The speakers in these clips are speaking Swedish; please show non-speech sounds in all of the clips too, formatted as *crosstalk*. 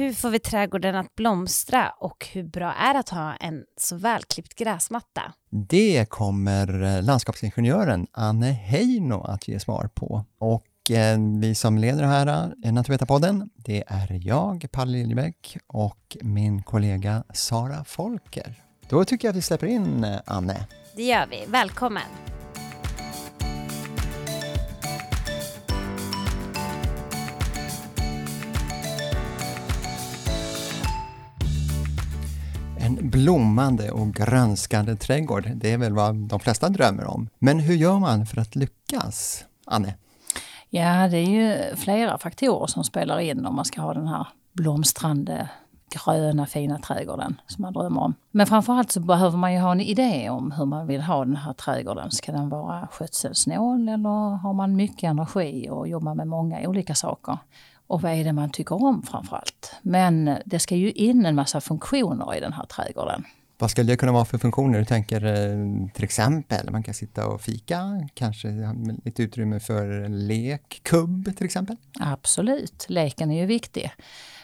Hur får vi trädgården att blomstra och hur bra är det att ha en så välklippt gräsmatta? Det kommer eh, landskapsingenjören Anne Heino att ge svar på. Och eh, vi som leder här eh, Naturvetarpodden, det är jag, Palle Liljebäck och min kollega Sara Folker. Då tycker jag att vi släpper in Anne. Det gör vi. Välkommen! En blommande och grönskande trädgård, det är väl vad de flesta drömmer om. Men hur gör man för att lyckas? Anne? Ja, det är ju flera faktorer som spelar in om man ska ha den här blomstrande gröna fina trädgården som man drömmer om. Men framförallt så behöver man ju ha en idé om hur man vill ha den här trädgården. Ska den vara skötselsnål eller har man mycket energi och jobbar med många olika saker? Och vad är det man tycker om framförallt? Men det ska ju in en massa funktioner i den här trädgården. Vad skulle det kunna vara för funktioner? Du tänker eh, till exempel, man kan sitta och fika, kanske lite utrymme för lek, kubb till exempel? Absolut, leken är ju viktig.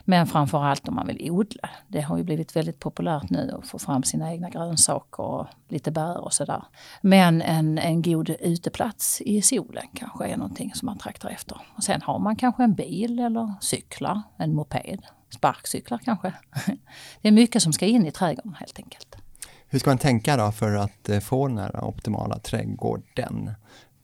Men framförallt om man vill odla. Det har ju blivit väldigt populärt nu att få fram sina egna grönsaker och lite bär och sådär. Men en, en god uteplats i solen kanske är någonting som man traktar efter. Och sen har man kanske en bil eller cyklar, en moped, sparkcyklar kanske. *laughs* Det är mycket som ska in i trädgården helt enkelt. Hur ska man tänka då för att eh, få den här optimala trädgården?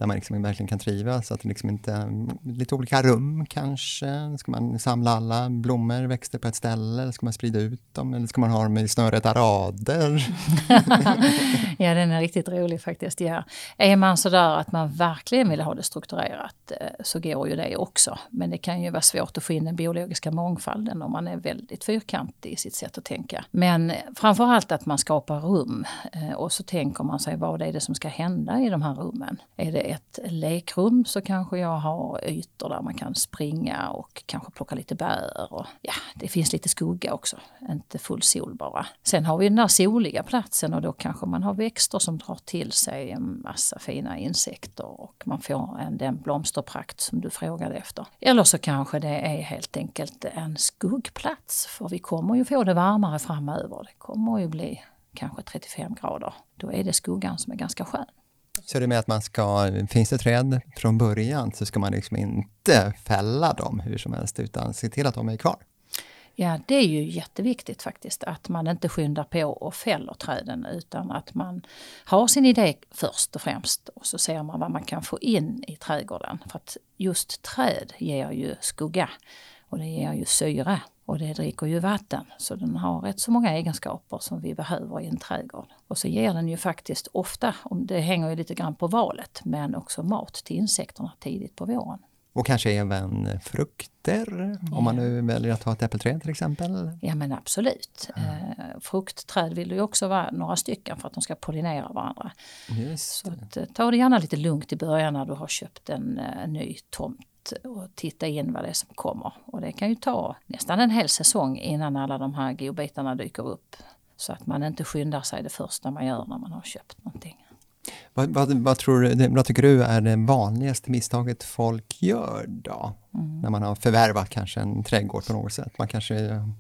Där man liksom verkligen kan trivas. Att det liksom inte, mm, lite olika rum kanske. Ska man samla alla blommor, växter på ett ställe? Eller ska man sprida ut dem? Eller ska man ha dem i snörräta rader? *laughs* ja, den är riktigt rolig faktiskt. Ja. Är man sådär att man verkligen vill ha det strukturerat eh, så går ju det också. Men det kan ju vara svårt att få in den biologiska mångfalden om man är väldigt fyrkantig i sitt sätt att tänka. Men framförallt att man skapar rum eh, och så tänker man sig vad är det som ska hända i de här rummen? Är det ett lekrum så kanske jag har ytor där man kan springa och kanske plocka lite bär. Och, ja, det finns lite skugga också, inte full sol bara. Sen har vi den där soliga platsen och då kanske man har växter som drar till sig en massa fina insekter och man får en, den blomsterprakt som du frågade efter. Eller så kanske det är helt enkelt en skuggplats för vi kommer ju få det varmare framöver. Det kommer ju bli kanske 35 grader. Då är det skuggan som är ganska skön. Så det med att man ska, finns det träd från början så ska man liksom inte fälla dem hur som helst utan se till att de är kvar? Ja, det är ju jätteviktigt faktiskt att man inte skyndar på och fäller träden utan att man har sin idé först och främst och så ser man vad man kan få in i trädgården. För att just träd ger ju skugga och det ger ju syre och det dricker ju vatten, så den har rätt så många egenskaper som vi behöver i en trädgård. Och så ger den ju faktiskt ofta, det hänger ju lite grann på valet, men också mat till insekterna tidigt på våren. Och kanske även frukter, ja. om man nu väljer att ha ett äppelträd till exempel? Ja men absolut. Eh, fruktträd vill ju också vara några stycken för att de ska pollinera varandra. Just Så att, eh, ta det gärna lite lugnt i början när du har köpt en, en eh, ny tomt och titta in vad det är som kommer. Och det kan ju ta nästan en hel säsong innan alla de här godbitarna dyker upp. Så att man inte skyndar sig det första man gör när man har köpt någonting. Vad, vad, vad, tror vad tycker du är det vanligaste misstaget folk gör då? Mm. När man har förvärvat kanske en trädgård på något sätt. Man, kanske,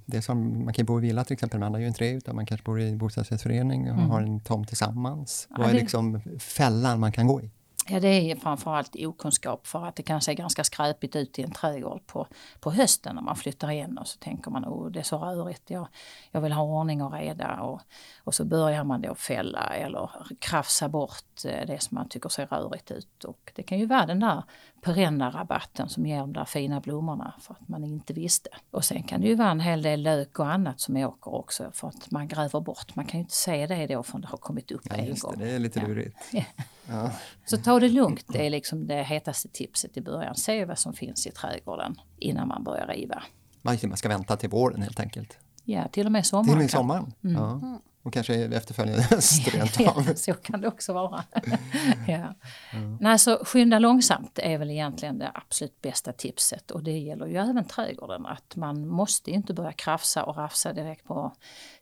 det är som, man kan bo i villa till exempel, man har ju inte det, utan man kanske bor i bostadsrättsförening och mm. har en tomt tillsammans. Ja, vad är det... liksom fällan man kan gå i? Ja, det är framförallt okunskap för att det kan se ganska skräpigt ut i en trädgård på, på hösten när man flyttar in och så tänker man oh, det är så rörigt, jag, jag vill ha ordning och reda och, och så börjar man då fälla eller krafsa bort eh, det som man tycker ser rörigt ut och det kan ju vara den där perenna rabatten som ger de där fina blommorna för att man inte visste. Och sen kan det ju vara en hel del lök och annat som åker också för att man gräver bort. Man kan ju inte se det då förrän det har kommit upp ja, en gång. Det, det är lite lurigt. *laughs* Ja. Ja. Så ta det lugnt, det är liksom det hetaste tipset i början. Se vad som finns i trädgården innan man börjar riva. Man ska vänta till våren helt enkelt? Ja, till och med sommaren. Till och med sommaren? Mm. Ja. Och kanske efterföljande höst *laughs* rent av. så kan det också vara. *laughs* ja. Mm. Nej, så skynda långsamt är väl egentligen det absolut bästa tipset och det gäller ju även trädgården att man måste inte börja krafsa och rafsa direkt på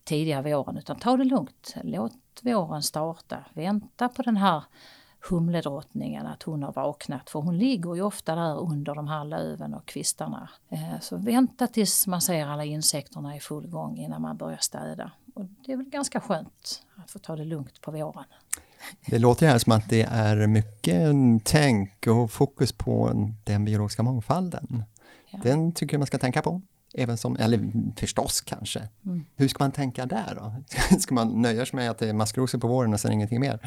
tidiga våren utan ta det lugnt. Låt våren starta. Vänta på den här humledrottningen, att hon har vaknat. För hon ligger ju ofta där under de här löven och kvistarna. Eh, så vänta tills man ser alla insekterna i full gång innan man börjar städa. Och det är väl ganska skönt att få ta det lugnt på våren. Det låter här som att det är mycket tänk och fokus på den biologiska mångfalden. Ja. Den tycker jag man ska tänka på. Även som, eller förstås kanske. Mm. Hur ska man tänka där då? *laughs* Ska man nöja sig med att det är maskrosor på våren och sen ingenting mer?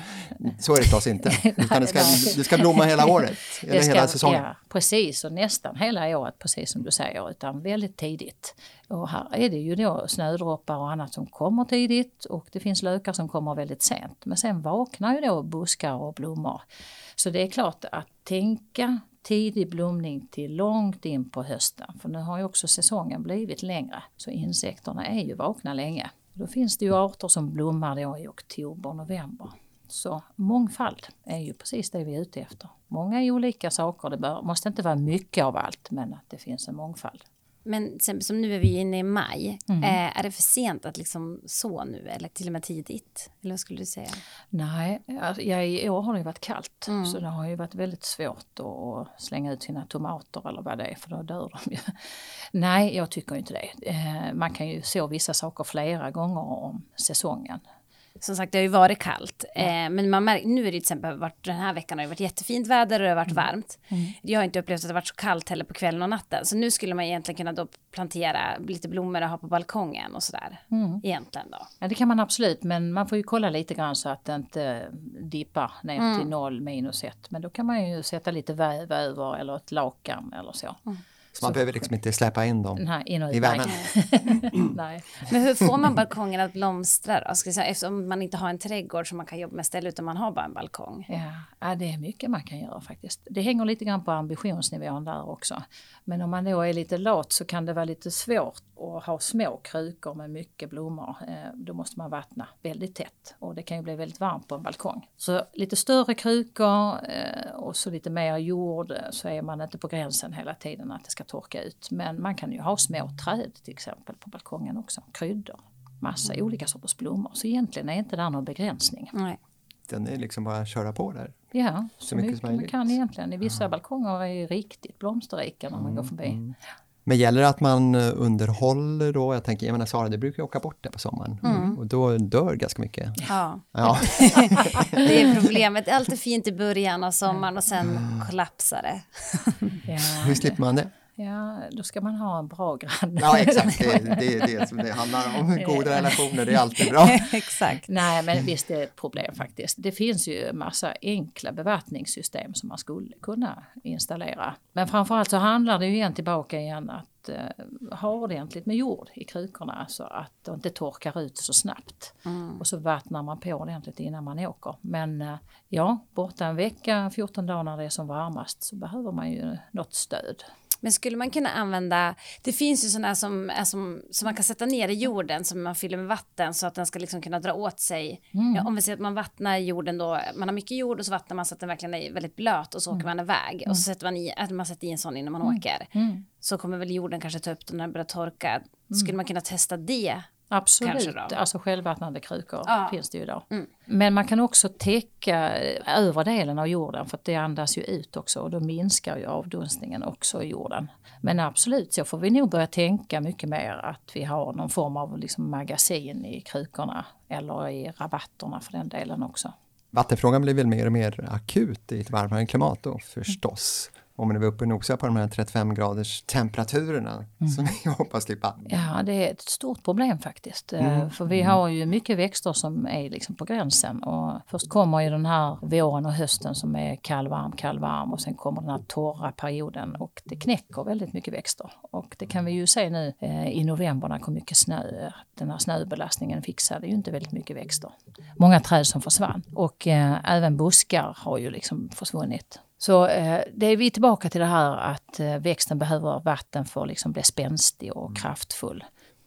Så är det förstås inte. *laughs* Utan det ska, det ska blomma hela *laughs* året, eller ska, hela säsongen. Ja, precis, och nästan hela året, precis som du säger, utan väldigt tidigt. Och här är det ju då snödroppar och annat som kommer tidigt och det finns lökar som kommer väldigt sent. Men sen vaknar ju då buskar och blommor. Så det är klart att tänka tidig blomning till långt in på hösten. För nu har ju också säsongen blivit längre. Så insekterna är ju vakna länge. Då finns det ju arter som blommar då i oktober, november. Så mångfald är ju precis det vi är ute efter. Många olika saker, det bör, måste inte vara mycket av allt men att det finns en mångfald. Men som nu är vi inne i maj, mm. eh, är det för sent att liksom så nu eller till och med tidigt? Eller vad skulle du säga? Nej, alltså, ja, i år har det varit kallt mm. så det har ju varit väldigt svårt att slänga ut sina tomater eller vad det är för då dör de ju. *laughs* Nej, jag tycker inte det. Eh, man kan ju så vissa saker flera gånger om säsongen som sagt det har ju varit kallt. Eh, men man märker, nu är det till exempel varit, den här veckan har det varit jättefint väder och det har varit mm. varmt. Mm. Jag har inte upplevt att det varit så kallt heller på kvällen och natten. Så nu skulle man egentligen kunna då plantera lite blommor och ha på balkongen och sådär. Mm. Egentligen då. Ja det kan man absolut men man får ju kolla lite grann så att det inte dippar ner mm. till noll minus ett. Men då kan man ju sätta lite väv över eller ett lakan eller så. Mm. Så man behöver liksom inte släppa in dem nej, in i värmen. *laughs* nej. Men hur får man balkongen att blomstra då? Ska säga, eftersom man inte har en trädgård som man kan jobba med ställe utan man har bara en balkong. Ja, ja, det är mycket man kan göra faktiskt. Det hänger lite grann på ambitionsnivån där också. Men om man då är lite lat så kan det vara lite svårt att ha små krukor med mycket blommor. Eh, då måste man vattna väldigt tätt och det kan ju bli väldigt varmt på en balkong. Så lite större krukor eh, och så lite mer jord eh, så är man inte på gränsen hela tiden att det ska torka ut. Men man kan ju ha små träd till exempel på balkongen också, kryddor, massa mm. olika sorters blommor. Så egentligen är inte där någon begränsning. Nej. Den är liksom bara att köra på där. Ja, så, så mycket, mycket man kan egentligen. I vissa ja. balkonger är riktigt blomsterrika när man mm, går förbi. Mm. Men gäller det att man eh, underhåller då? Jag tänker, jag menar Sara, det brukar ju åka bort det på sommaren mm. och då dör ganska mycket. Ja, ja. *laughs* det är problemet. Allt är fint i början av sommaren och sen kollapsar det. Ja, Hur slipper man det? Ja, då ska man ha en bra granne. Ja, exakt. *laughs* Det, det är det som det handlar om. Goda relationer, det är alltid bra. *laughs* exakt. Nej, men visst det är ett problem faktiskt. Det finns ju massa enkla bevattningssystem som man skulle kunna installera. Men framförallt så handlar det ju igen tillbaka igen att uh, ha ordentligt med jord i krukorna så att det inte torkar ut så snabbt. Mm. Och så vattnar man på ordentligt innan man åker. Men uh, ja, borta en vecka, 14 dagar när det är som varmast så behöver man ju något stöd. Men skulle man kunna använda, det finns ju sådana som, som, som man kan sätta ner i jorden som man fyller med vatten så att den ska liksom kunna dra åt sig. Mm. Ja, om vi säger att man vattnar jorden då, man har mycket jord och så vattnar man så att den verkligen är väldigt blöt och så mm. åker man iväg mm. och så sätter man i, man sätter i en sån innan man mm. åker. Mm. Så kommer väl jorden kanske ta upp den när den börjar torka. Mm. Skulle man kunna testa det Absolut, alltså självvattnande krukor ja. finns det ju idag. Mm. Men man kan också täcka övre delen av jorden för att det andas ju ut också och då minskar ju avdunstningen också i jorden. Men absolut så får vi nog börja tänka mycket mer att vi har någon form av liksom magasin i krukorna eller i rabatterna för den delen också. Vattenfrågan blir väl mer och mer akut i ett varmare klimat då förstås. Mm om man är uppe och nosar på de här 35 graders temperaturerna mm. som vi *laughs* hoppas slippa. Ja, det är ett stort problem faktiskt. Eh, mm. För vi mm. har ju mycket växter som är liksom på gränsen. Och först kommer ju den här våren och hösten som är kallvarm, kallvarm och sen kommer den här torra perioden och det knäcker väldigt mycket växter. Och det kan vi ju se nu eh, i november när det kom mycket snö. Den här snöbelastningen fixade ju inte väldigt mycket växter. Många träd som försvann och eh, även buskar har ju liksom försvunnit. Så eh, det är vi tillbaka till det här att eh, växten behöver vatten för att liksom bli spänstig och kraftfull.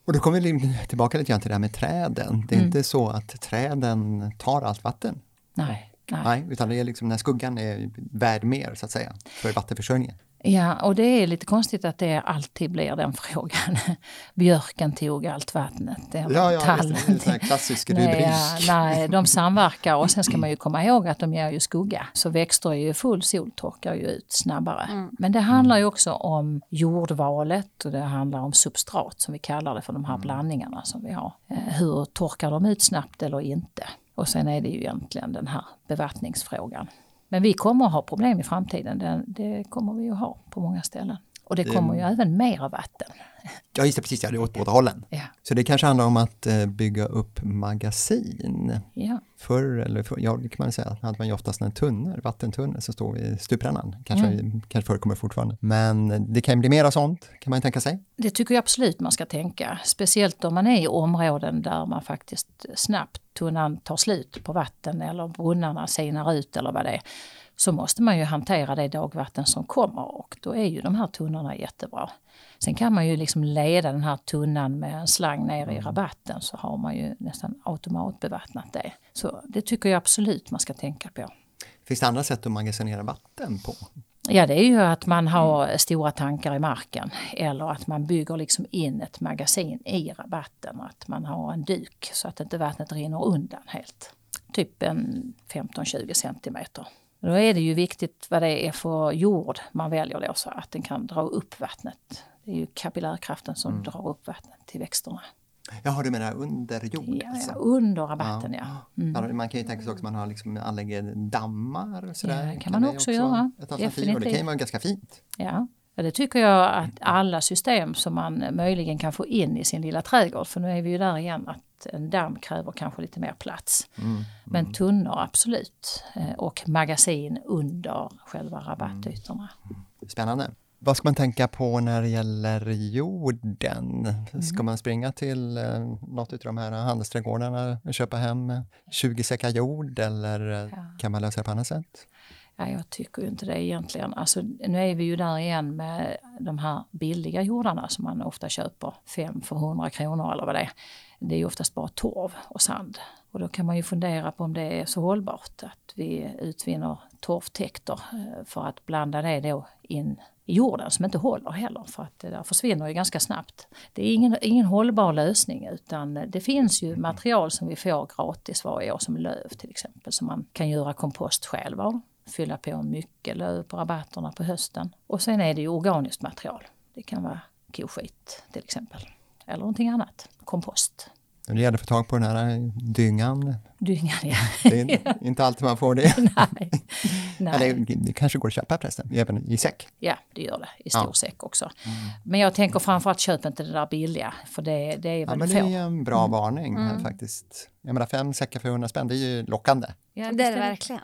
Och då kommer vi tillbaka lite grann till det här med träden. Det är mm. inte så att träden tar allt vatten. Nej. Nej. nej utan det är liksom när skuggan är värd mer så att säga för vattenförsörjningen. Ja, och det är lite konstigt att det alltid blir den frågan. *laughs* Björken tog allt vattnet. Det ja, ja, tallen. det är en klassisk *laughs* rubrik. Nej, nej, de *laughs* samverkar och sen ska man ju komma ihåg att de ger ju skugga. Så växter i full sol torkar ju ut snabbare. Mm. Men det handlar ju också om jordvalet och det handlar om substrat som vi kallar det för de här mm. blandningarna som vi har. Eh, hur torkar de ut snabbt eller inte? Och sen är det ju egentligen den här bevattningsfrågan. Men vi kommer att ha problem i framtiden. Det, det kommer vi att ha på många ställen. Och det kommer ju även mer vatten. Ja just det, precis, ja, det är åt båda hållen. Ja. Så det kanske handlar om att eh, bygga upp magasin. Ja. Förr, eller för, ja det kan man säga, hade man ju oftast en tunnel, vattentunnel som står vid stuprännan. Kanske, mm. kanske förekommer fortfarande. Men det kan ju bli mera sånt, kan man tänka sig. Det tycker jag absolut man ska tänka. Speciellt om man är i områden där man faktiskt snabbt tunnan tar slut på vatten eller brunnarna sinar ut eller vad det är så måste man ju hantera det dagvatten som kommer och då är ju de här tunnorna jättebra. Sen kan man ju liksom leda den här tunnan med en slang ner i mm. rabatten så har man ju nästan automatbevattnat det. Så det tycker jag absolut man ska tänka på. Finns det andra sätt att magasinera vatten på? Ja, det är ju att man har mm. stora tankar i marken eller att man bygger liksom in ett magasin i rabatten. Att man har en duk så att inte vattnet rinner undan helt. Typ en 15-20 centimeter. Då är det ju viktigt vad det är för jord man väljer då så att den kan dra upp vattnet. Det är ju kapillärkraften som mm. drar upp vattnet till växterna. Jaha, du menar under jord? Ja, alltså. under rabatten ja. ja. Mm. Man kan ju tänka sig också att man har liksom, anlägger dammar. Sådär. Ja, det kan, kan man också, göra. Ett alternativ och det kan ju vara ganska fint. Ja. Ja, det tycker jag att alla system som man möjligen kan få in i sin lilla trädgård, för nu är vi ju där igen att en damm kräver kanske lite mer plats. Mm, mm. Men tunnor absolut eh, och magasin under själva rabattytorna. Spännande. Vad ska man tänka på när det gäller jorden? Ska mm. man springa till eh, något av de här handelsträdgårdarna och köpa hem 20 säckar jord eller ja. kan man lösa det på annat sätt? Ja, jag tycker ju inte det egentligen. Alltså, nu är vi ju där igen med de här billiga jordarna som man ofta köper, 5 för 100 kronor eller vad det är. Det är ju oftast bara torv och sand. Och då kan man ju fundera på om det är så hållbart att vi utvinner torvtäkter eh, för att blanda det då in jorden som inte håller heller för att det där försvinner ju ganska snabbt. Det är ingen, ingen hållbar lösning utan det finns ju material som vi får gratis varje år som löv till exempel som man kan göra kompost själv av fylla på mycket löv på rabatterna på hösten. Och sen är det ju organiskt material. Det kan vara koskit till exempel. Eller någonting annat, kompost. Det gäller att få tag på den här dyngan. Dyngan, ja. Det är *laughs* inte alltid man får det. *laughs* Nej. Nej. Eller det kanske går att köpa förresten, även i säck? Ja, det gör det. I stor ja. säck också. Mm. Men jag tänker framförallt köp inte det där billiga, för det, det är väl ja, men Det är en bra mm. varning mm. faktiskt. Jag menar fem säckar för 100 spänn, det är ju lockande. Ja, det är det verkligen.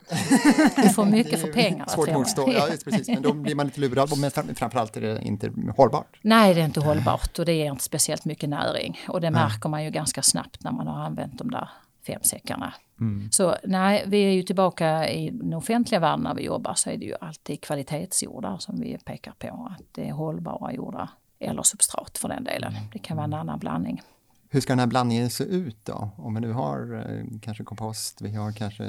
du får mycket för pengarna. Svårt att motstå, ja just precis. Men då blir man lite lurad. Men framförallt är det inte hållbart. Nej, det är inte hållbart och det ger inte speciellt mycket näring. Och det märker man ju ganska snabbt när man har använt de där fem säckarna. Mm. Så nej, vi är ju tillbaka i den offentliga världen när vi jobbar så är det ju alltid kvalitetsjordar som vi pekar på. Att det är hållbara jordar eller substrat för den delen. Det kan vara en annan blandning. Hur ska den här blandningen se ut då? Om vi nu har eh, kanske kompost, vi har kanske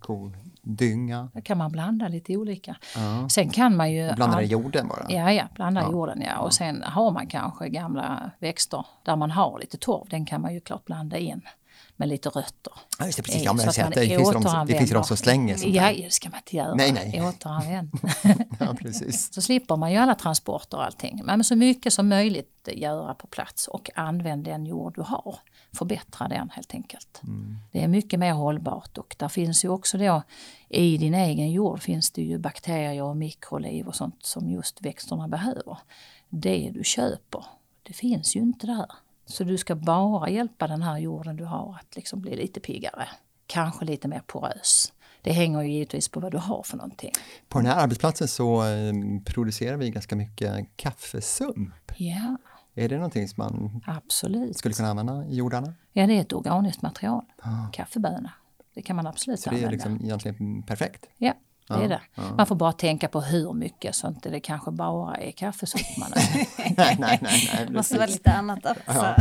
kodynga. Då kan man blanda lite olika. Ja. Sen kan man ju... Blanda i jorden bara? Ja, ja blanda ja. i jorden ja. Och sen har man kanske gamla växter där man har lite torv, den kan man ju klart blanda in med lite rötter. Ja, just det, precis. Ja, men det, det, finns de, det finns de som slänger sånt Ja, det ska man inte göra. Nej, nej. Återanvänd. *laughs* ja, precis. Så slipper man ju alla transporter och allting. Men så mycket som möjligt göra på plats och använd den jord du har. Förbättra den helt enkelt. Mm. Det är mycket mer hållbart och där finns ju också då i din egen jord finns det ju bakterier och mikroliv och sånt som just växterna behöver. Det du köper, det finns ju inte där. Så du ska bara hjälpa den här jorden du har att liksom bli lite piggare. Kanske lite mer porös. Det hänger ju givetvis på vad du har för någonting. På den här arbetsplatsen så eh, producerar vi ganska mycket kaffesump. Ja. Är det någonting som man absolut. skulle kunna använda i jordarna? Ja, det är ett organiskt material. Ah. Kaffebönor. Det kan man absolut så använda. Så det är liksom egentligen perfekt? Ja, det är det. Ja. Man får bara tänka på hur mycket så inte det kanske bara är kaffesoppa man *laughs* nej, nej, nej, nej. *laughs* Det måste vara lite annat också. Ja.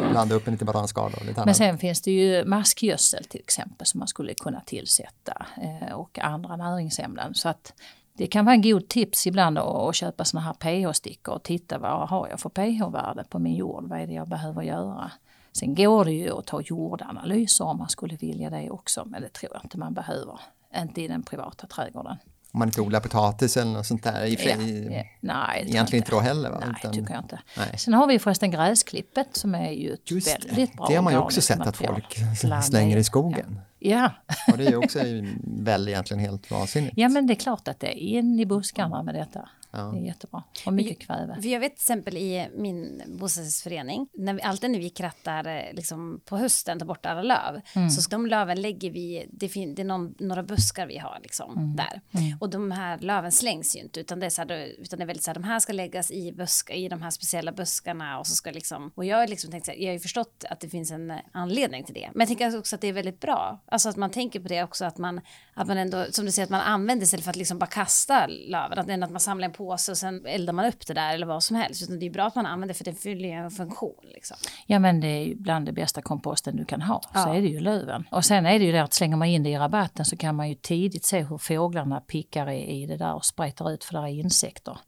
*laughs* Blanda upp en lite bananskal och lite annat. Men sen finns det ju maskgödsel till exempel som man skulle kunna tillsätta eh, och andra näringsämnen. Så att Det kan vara en god tips ibland att köpa såna här pH-stickor och titta vad har jag för pH-värde på min jord, vad är det jag behöver göra. Sen går det ju att ta jordanalyser om man skulle vilja det också, men det tror jag inte man behöver. Inte i den privata trädgården. Om man inte odlar potatis eller något sånt där? I, ja, ja, nej, egentligen inte då heller? Va? Nej, Utan, tycker jag inte. Nej. Sen har vi förresten gräsklippet som är ju ett Just väldigt det. bra Det har man ju också sett att folk slänger i skogen. Ja. Och det är ju också väl egentligen helt vansinnigt. Ja men det är klart att det är in i buskarna med detta. Ja. Det är jättebra. Och mycket kväve. För jag vet till exempel i min bostadsrättsförening, när vi, alltid när vi krattar eh, liksom, på hösten, tar bort alla löv, mm. så de löven lägger vi, det, fin, det är någon, några buskar vi har liksom, mm. där. Mm. Och de här löven slängs ju inte, utan det är, så här, utan det är väldigt så här, de här ska läggas i, buska, i de här speciella buskarna och så ska liksom, och jag har liksom tänkt så här, jag har ju förstått att det finns en anledning till det. Men jag tänker också att det är väldigt bra, alltså att man tänker på det också, att man, att man ändå, som du säger, att man använder istället för att liksom bara kasta löven, att, att man samlar en på påse och sen eldar man upp det där eller vad som helst. Utan det är bra att man använder för det fyller ju en funktion. Liksom. Ja men det är bland det bästa komposten du kan ha. Ja. Så är det ju löven. Och sen är det ju det att slänger man in det i rabatten så kan man ju tidigt se hur fåglarna pickar i, i det där och spretar ut för där är insekter.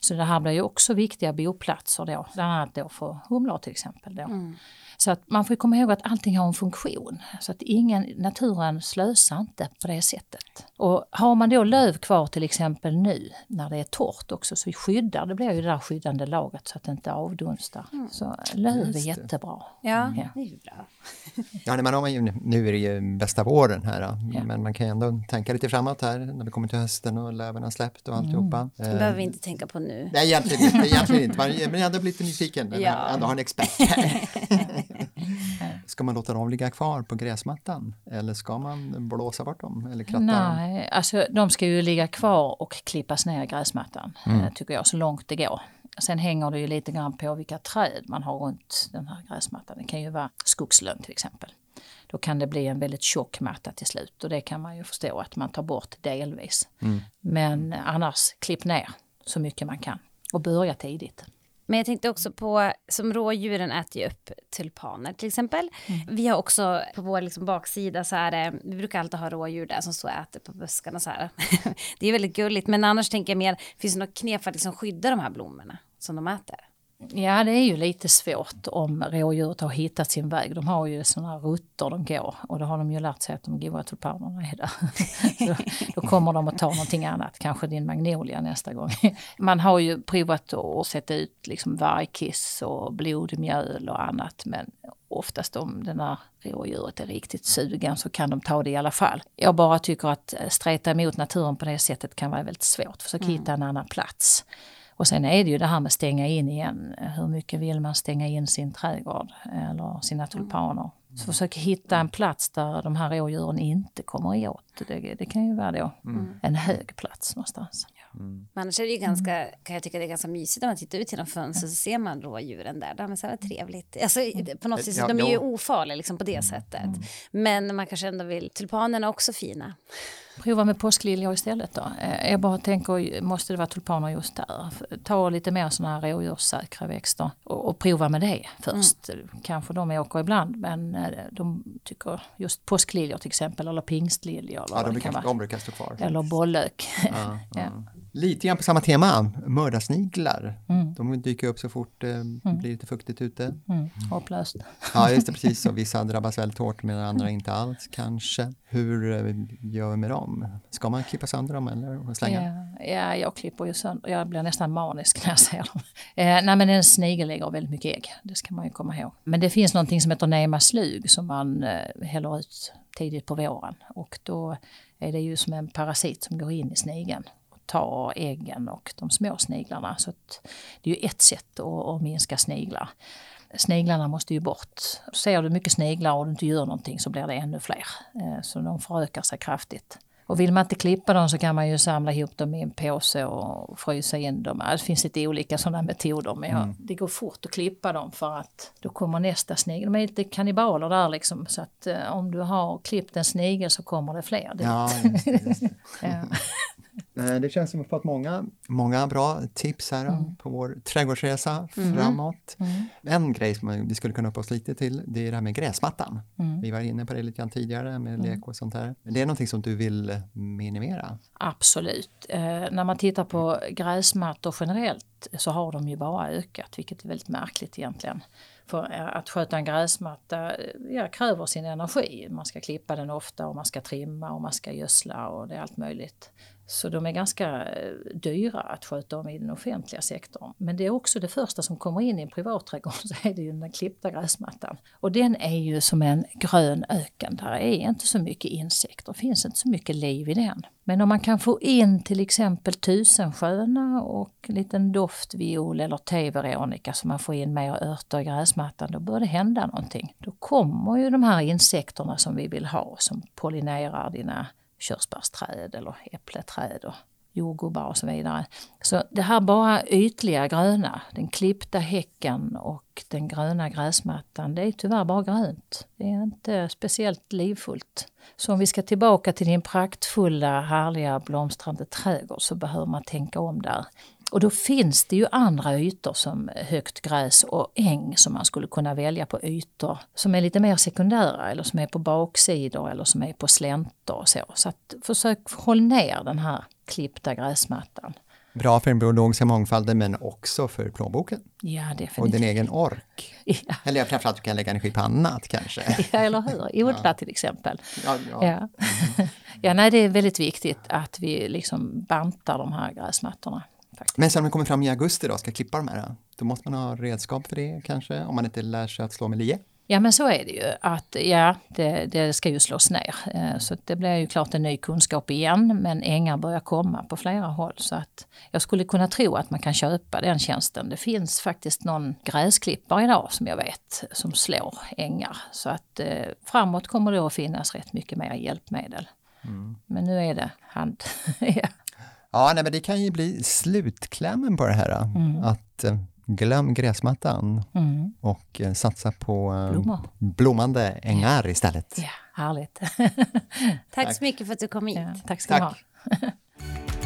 Så det här blir ju också viktiga boplatser då, bland annat då för humlor till exempel. Då. Mm. Så att man får komma ihåg att allting har en funktion. Så att ingen, naturen slösar inte på det sättet. Och har man då löv kvar till exempel nu när det är torrt också så skyddar, det blir ju det där skyddande lagret så att det inte avdunstar. Mm. Så löv är jättebra. Ja, ja. det är ju bra. *laughs* ja, men har ju, nu är det ju bästa våren här ja. men man kan ju ändå tänka lite framåt här när vi kommer till hösten och löven har släppt och alltihopa. Mm. Det behöver vi inte tänka på nu. Nej, egentligen inte. Egentligen inte. Men jag har ändå blivit nyfiken. Men ja. ändå har en expert här. *laughs* Ska man låta dem ligga kvar på gräsmattan eller ska man blåsa bort dem eller kratta Nej, dem? alltså de ska ju ligga kvar och klippas ner i gräsmattan mm. Eh, tycker jag så långt det går. Sen hänger det ju lite grann på vilka träd man har runt den här gräsmattan. Det kan ju vara skogslön till exempel. Då kan det bli en väldigt tjock matta till slut och det kan man ju förstå att man tar bort delvis. Mm. Men annars klipp ner så mycket man kan och börja tidigt. Men jag tänkte också på, som rådjuren äter ju upp tulpaner till exempel. Mm. Vi har också på vår liksom baksida så är vi brukar alltid ha rådjur där som står och äter på buskarna så här. *laughs* det är väldigt gulligt, men annars tänker jag mer, finns det något knep för att liksom skydda de här blommorna som de äter? Ja, det är ju lite svårt om rådjuret har hittat sin väg. De har ju sådana rutter de går och då har de ju lärt sig att de goda tulpanerna är där. *laughs* då, då kommer de att ta någonting annat, kanske din magnolia nästa gång. *laughs* Man har ju provat att sätta ut liksom vargkiss och blodmjöl och annat men oftast om den här rådjuret är riktigt sugen så kan de ta det i alla fall. Jag bara tycker att streta emot naturen på det sättet kan vara väldigt svårt. Försök mm. hitta en annan plats. Och sen är det ju det här med stänga in igen. Hur mycket vill man stänga in sin trädgård eller sina tulpaner? Så försök hitta en plats där de här rådjuren inte kommer åt. Det, det kan ju vara då mm. en hög plats någonstans. Mm. Men annars är det ju ganska, mm. kan jag tycka det är ganska mysigt när man tittar ut genom fönstret så ser man rådjuren där. De är så här trevligt. Alltså, på något sätt, de är ju ofarliga liksom på det mm. sättet. Mm. Men man kanske ändå vill, tulpanerna är också fina. Prova med påskliljor istället då. Eh, jag bara tänker, måste det vara tulpaner just där? Ta lite mer sådana här rådjurssäkra växter och, och, prova med det först. Mm. Kanske de åker ibland men eh, de tycker just påskliljor till exempel eller pingstliljor. Eller ja, de brukar, de brukar stå kvar. Eller bollök. Ja, *laughs* ja. Lite grann på samma tema, mördarsniglar. Mm. De dyker upp så fort det mm. blir lite fuktigt ute. Mm. Hopplöst. Ja, just det, precis. *laughs* Och vissa drabbas väldigt hårt medan andra inte alls kanske. Hur eh, gör vi med dem? Ska man klippa sönder dem eller slänga? Ja, ja jag klipper ju sönder. Jag blir nästan manisk när jag ser dem. Eh, nej, men en snigel lägger väldigt mycket ägg. Det ska man ju komma ihåg. Men det finns någonting som heter nemaslug som man eh, häller ut tidigt på våren. Och då är det ju som en parasit som går in i snigeln ta äggen och de små sniglarna. Så det är ju ett sätt att, att minska sniglar. Sniglarna måste ju bort. Ser du mycket sniglar och du inte gör någonting så blir det ännu fler. Eh, så de förökar sig kraftigt. Och vill man inte klippa dem så kan man ju samla ihop dem i en påse och frysa in dem. Det finns lite olika sådana metoder men mm. det går fort att klippa dem för att då kommer nästa snigel. De är lite kannibaler där liksom så att eh, om du har klippt en snigel så kommer det fler. Ja, *laughs* ja. Eh, det känns som att vi fått många, många bra tips här mm. på vår trädgårdsresa mm. framåt. Mm. En grej som vi skulle kunna upp oss lite till, det är det här med gräsmattan. Mm. Vi var inne på det lite grann tidigare med mm. lek och sånt här. Det är någonting som du vill minimera? Absolut. Eh, när man tittar på gräsmattor generellt så har de ju bara ökat, vilket är väldigt märkligt egentligen. För eh, att sköta en gräsmatta ja, kräver sin energi. Man ska klippa den ofta och man ska trimma och man ska gödsla och det är allt möjligt. Så de är ganska eh, dyra att sköta om i den offentliga sektorn. Men det är också det första som kommer in i en privatträdgård *laughs* så är det ju den klippta gräsmattan. Och den är ju som en grön öken. Där är inte så mycket insekter, det finns inte så mycket liv i den. Men om man kan få in till exempel tusensköna och en liten doftviol eller teveronika så man får in mer örter i gräsmattan, då bör det hända någonting. Då kommer ju de här insekterna som vi vill ha som pollinerar dina körsbärsträd eller äppleträd och jordgubbar och så vidare. Så det här bara ytliga gröna, den klippta häcken och den gröna gräsmattan, det är tyvärr bara grönt. Det är inte speciellt livfullt. Så om vi ska tillbaka till din praktfulla, härliga, blomstrande trädgård så behöver man tänka om där. Och då finns det ju andra ytor som högt gräs och äng som man skulle kunna välja på ytor som är lite mer sekundära eller som är på baksidor eller som är på släntor och så. Så att försök hålla ner den här klippta gräsmattan. Bra för den biologiska mångfalden men också för plånboken. Ja, definitivt. Och din egen ork. *laughs* Ja. Eller framförallt du kan lägga energi på annat kanske. *laughs* Ja, eller hur. Odla ja. till exempel. Ja, ja. Ja. *laughs* Ja, nej, det är väldigt viktigt att vi liksom bantar de här gräsmattorna. Faktiskt. Men sen om man kommer fram i augusti då, ska klippa de här, då måste man ha redskap för det kanske, om man inte lär sig att slå med lie? Ja men så är det ju, att ja, det, det ska ju slås ner. Eh, så det blir ju klart en ny kunskap igen, men ängar börjar komma på flera håll. Så att jag skulle kunna tro att man kan köpa den tjänsten. Det finns faktiskt någon gräsklippare idag som jag vet, som slår ängar. Så att eh, framåt kommer det att finnas rätt mycket mer hjälpmedel. Mm. Men nu är det hand. *laughs* ja. Ja, nej, men det kan ju bli slutklämmen på det här. Mm. Att eh, glöm gräsmattan mm. och eh, satsa på eh, blommande ängar istället. Ja, härligt. *laughs* tack, tack, så mycket för att du kom hit. Ja, tack ska du ha. *laughs*